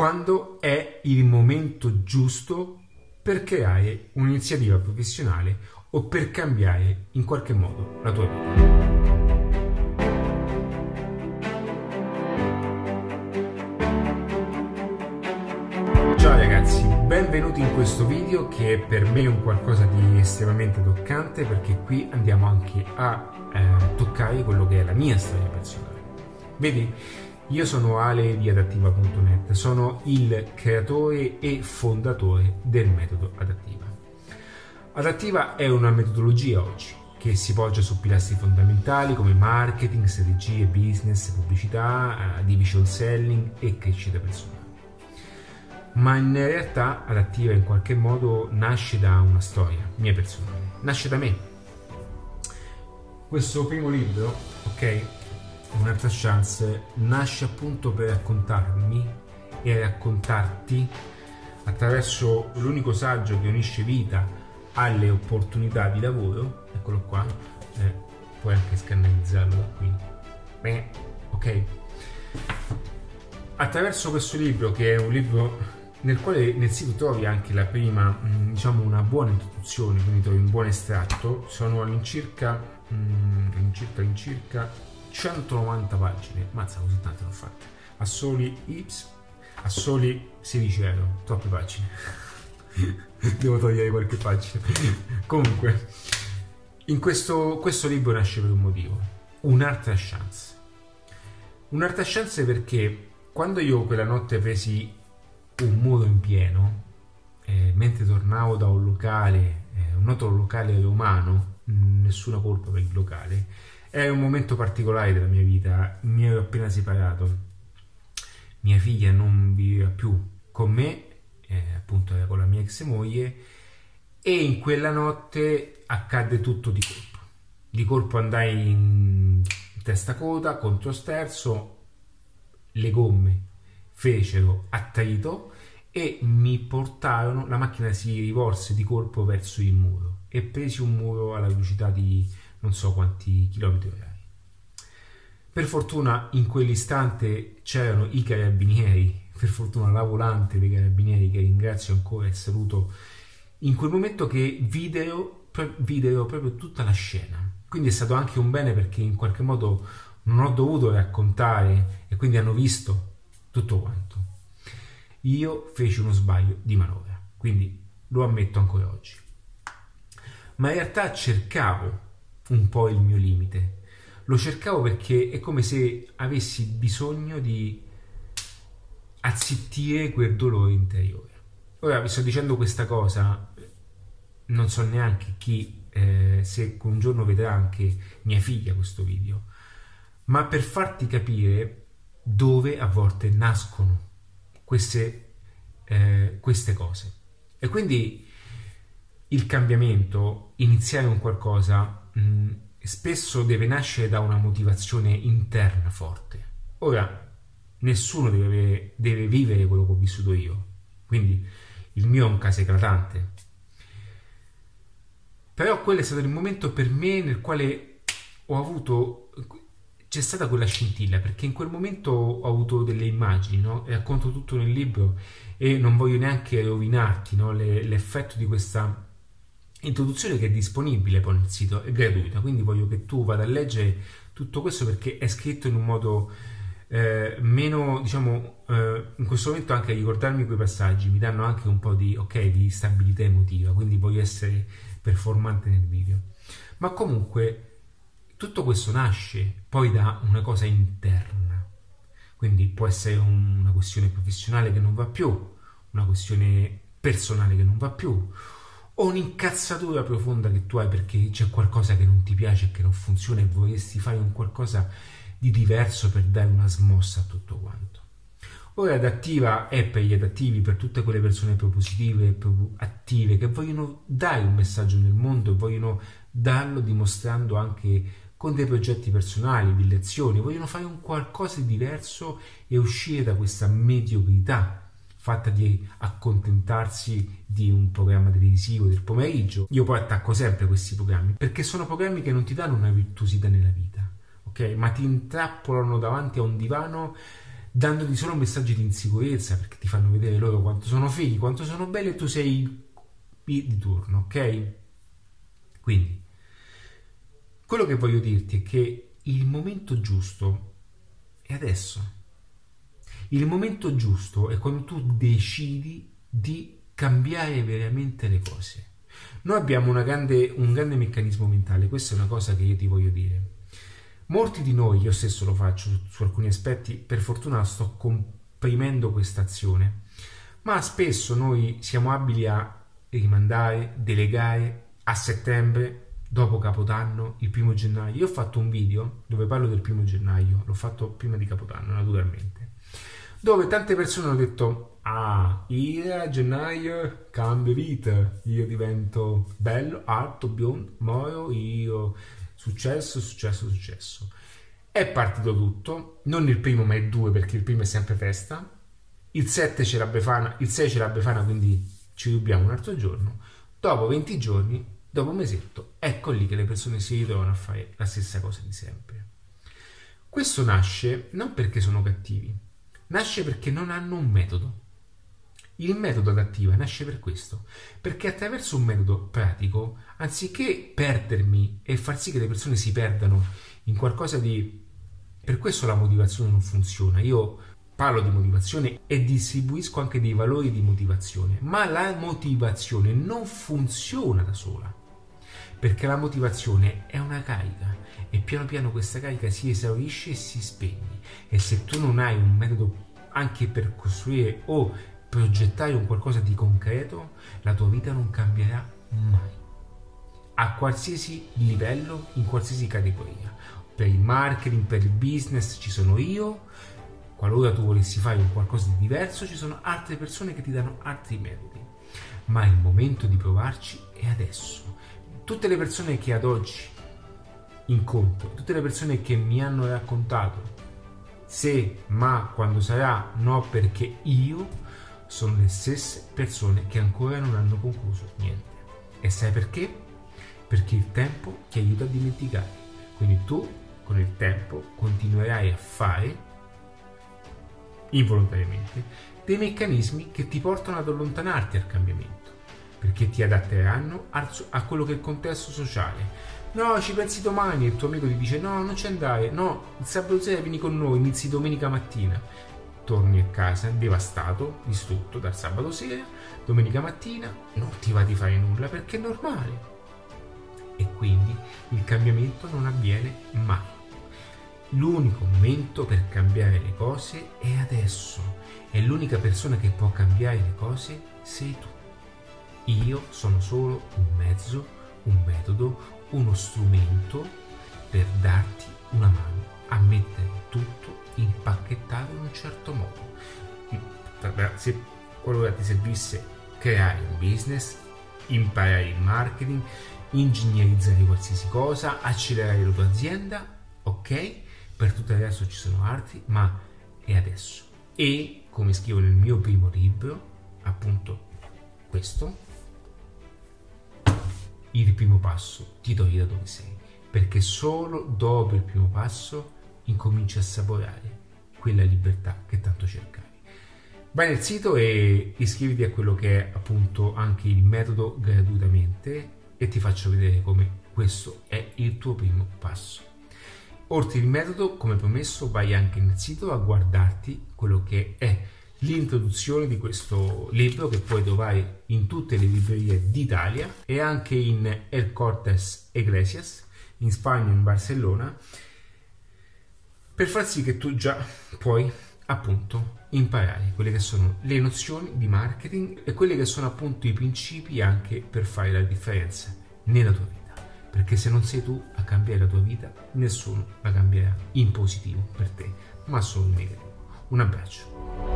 quando è il momento giusto per creare un'iniziativa professionale o per cambiare in qualche modo la tua vita. Ciao ragazzi, benvenuti in questo video che è per me un qualcosa di estremamente toccante perché qui andiamo anche a eh, toccare quello che è la mia storia personale. Vedi, io sono Ale di adattiva.net, sono il creatore e fondatore del metodo Adattiva. Adattiva è una metodologia oggi che si poggia su pilastri fondamentali come marketing, strategie, business, pubblicità, eh, division selling e crescita personale. Ma in realtà Adattiva in qualche modo nasce da una storia mia personale, nasce da me. Questo primo libro, ok, un'altra chance. Nasce appunto per raccontarmi e raccontarti attraverso l'unico saggio che unisce vita alle opportunità di lavoro, eccolo qua, eh, puoi anche scannerizzarlo da qui, Beh, ok? Attraverso questo libro, che è un libro nel quale nel sito trovi anche la prima, mm, diciamo una buona introduzione, quindi trovi un buon estratto, sono all'incirca, mm, all'incirca, all'incirca 190 pagine, mazza così tante l'ho fatte, a soli, ips, a soli 16 euro, troppe pagine. Devo togliere qualche pagina. Comunque, in questo, questo libro nasce per un motivo, un'altra chance. Un'altra chance perché quando io quella notte presi un muro in pieno, eh, mentre tornavo da un locale, eh, un noto locale romano, nessuna colpa per il locale, è un momento particolare della mia vita, mi ero appena separato, mia figlia non viveva più con me, eh, appunto era con la mia ex moglie, e in quella notte accadde tutto di colpo. Di colpo andai in testa coda, contro sterzo, le gomme fecero attrito e mi portarono, la macchina si rivolse di colpo verso il muro e presi un muro alla velocità di non so quanti chilometri orari. Per fortuna in quell'istante c'erano i carabinieri, per fortuna la volante dei carabinieri che ringrazio ancora e saluto, in quel momento che videro, videro proprio tutta la scena. Quindi è stato anche un bene perché in qualche modo non ho dovuto raccontare e quindi hanno visto tutto quanto. Io feci uno sbaglio di manovra, quindi lo ammetto ancora oggi. Ma in realtà cercavo un po' il mio limite. Lo cercavo perché è come se avessi bisogno di azzittire quel dolore interiore. Ora vi sto dicendo questa cosa, non so neanche chi, eh, se un giorno vedrà anche mia figlia questo video, ma per farti capire dove a volte nascono queste, eh, queste cose. E quindi il cambiamento, iniziare un qualcosa, mh, mm, spesso deve nascere da una motivazione interna forte. Ora, nessuno deve, deve vivere quello che ho vissuto io, quindi il mio è un caso eclatante. Però quello è stato il momento per me nel quale ho avuto c'è stata quella scintilla perché in quel momento ho avuto delle immagini, no? Racconto tutto nel libro e non voglio neanche rovinarti no? Le, l'effetto di questa introduzione che è disponibile poi nel sito, è gratuita, quindi voglio che tu vada a leggere tutto questo perché è scritto in un modo eh, meno, diciamo, eh, in questo momento anche ricordarmi quei passaggi mi danno anche un po' di, ok, di stabilità emotiva, quindi voglio essere performante nel video. Ma comunque tutto questo nasce poi da una cosa interna, quindi può essere una questione professionale che non va più, una questione personale che non va più, o un'incazzatura profonda che tu hai perché c'è qualcosa che non ti piace e che non funziona e vorresti fare un qualcosa di diverso per dare una smossa a tutto quanto. Ora adattiva è per gli adattivi, per tutte quelle persone propositive, attive, che vogliono dare un messaggio nel mondo e vogliono darlo dimostrando anche con dei progetti personali, di lezioni, vogliono fare un qualcosa di diverso e uscire da questa mediocrità fatta di accontentarsi di un programma televisivo del pomeriggio. Io poi attacco sempre questi programmi perché sono programmi che non ti danno una virtuosità nella vita, ok? Ma ti intrappolano davanti a un divano dandoti solo messaggi di insicurezza perché ti fanno vedere loro quanto sono fighi, quanto sono belli e tu sei di turno, ok? Quindi, quello che voglio dirti è che il momento giusto è adesso. Il momento giusto è quando tu decidi di cambiare veramente le cose. Noi abbiamo grande, un grande meccanismo mentale, questa è una cosa che io ti voglio dire. Molti di noi, io stesso lo faccio su, su alcuni aspetti, per fortuna sto comprimendo questa azione, ma spesso noi siamo abili a rimandare, delegare a settembre, dopo Capodanno, il primo gennaio. Io ho fatto un video dove parlo del primo gennaio, l'ho fatto prima di Capodanno, naturalmente, dove tante persone hanno detto, ah, io a gennaio cambio vita, io divento bello, alto, biondo, muoio, io successo, successo, successo. È partito tutto, non il primo ma il due perché il primo è sempre festa, il 7 c'è la Befana, il 6 c'è la Befana quindi ci dobbiamo un altro giorno, dopo 20 giorni, dopo un mesetto, ecco lì che le persone si ritrovano a fare la stessa cosa di sempre. Questo nasce non perché sono cattivi, nasce perché non hanno un metodo. Il metodo adattiva nasce per questo, perché attraverso un metodo pratico, anziché perdermi e far sì che le persone si perdano in qualcosa di... Per questo la motivazione non funziona. Io parlo di motivazione e distribuisco anche dei valori di motivazione, ma la motivazione non funziona da sola, perché la motivazione è una carica e piano piano questa carica si esaurisce e si spegne e se tu non hai un metodo anche per costruire o progettare un qualcosa di concreto, la tua vita non cambierà mai. A qualsiasi livello, in qualsiasi categoria. Per il marketing, per il business ci sono io, qualora tu volessi fare qualcosa di diverso, ci sono altre persone che ti danno altri metodi. Ma il momento di provarci è adesso. Tutte le persone che ad oggi incontro, tutte le persone che mi hanno raccontato se, ma, quando sarà, no perché io, sono le stesse persone che ancora non hanno concluso niente. E sai perché? Perché il tempo ti aiuta a dimenticare. Quindi tu con il tempo continuerai a fare involontariamente dei meccanismi che ti portano ad allontanarti al cambiamento, perché ti adatteranno a quello che è il contesto sociale, No, ci pensi domani. il tuo amico ti dice: No, non ci andare. No, il sabato sera vieni con noi, inizi domenica mattina. Torni a casa devastato, distrutto dal sabato sera, domenica mattina non ti va di fare nulla perché è normale. E quindi il cambiamento non avviene mai. L'unico momento per cambiare le cose è adesso. E l'unica persona che può cambiare le cose sei tu. Io sono solo un mezzo, un metodo, uno strumento per darti una mano a mettere tutto impacchettato in un certo modo. Se qualora ti servisse creare un business, imparare il marketing, ingegnerizzare qualsiasi cosa, accelerare la tua azienda, ok? Per tutto il resto ci sono altri, ma è adesso. E come scrivo nel mio primo libro, appunto questo, il primo passo ti togli da dove sei, perché solo dopo il primo passo incominci a saporare quella libertà che tanto cercavi. Vai nel sito e iscriviti a quello che è appunto anche il metodo gratuitamente e ti faccio vedere come questo è il tuo primo passo. Oltre il metodo, come promesso, vai anche nel sito a guardarti quello che è l'introduzione di questo libro che puoi trovare in tutte le librerie d'Italia e anche in El Cortes Iglesias in Spagna, in Barcellona, per far sì che tu già puoi appunto imparare quelle che sono le nozioni di marketing e quelli che sono appunto i principi anche per fare la differenza nella tua vita. Perché se non sei tu a cambiare la tua vita, nessuno la cambierà in positivo per te, ma solo in negativo. Un abbraccio.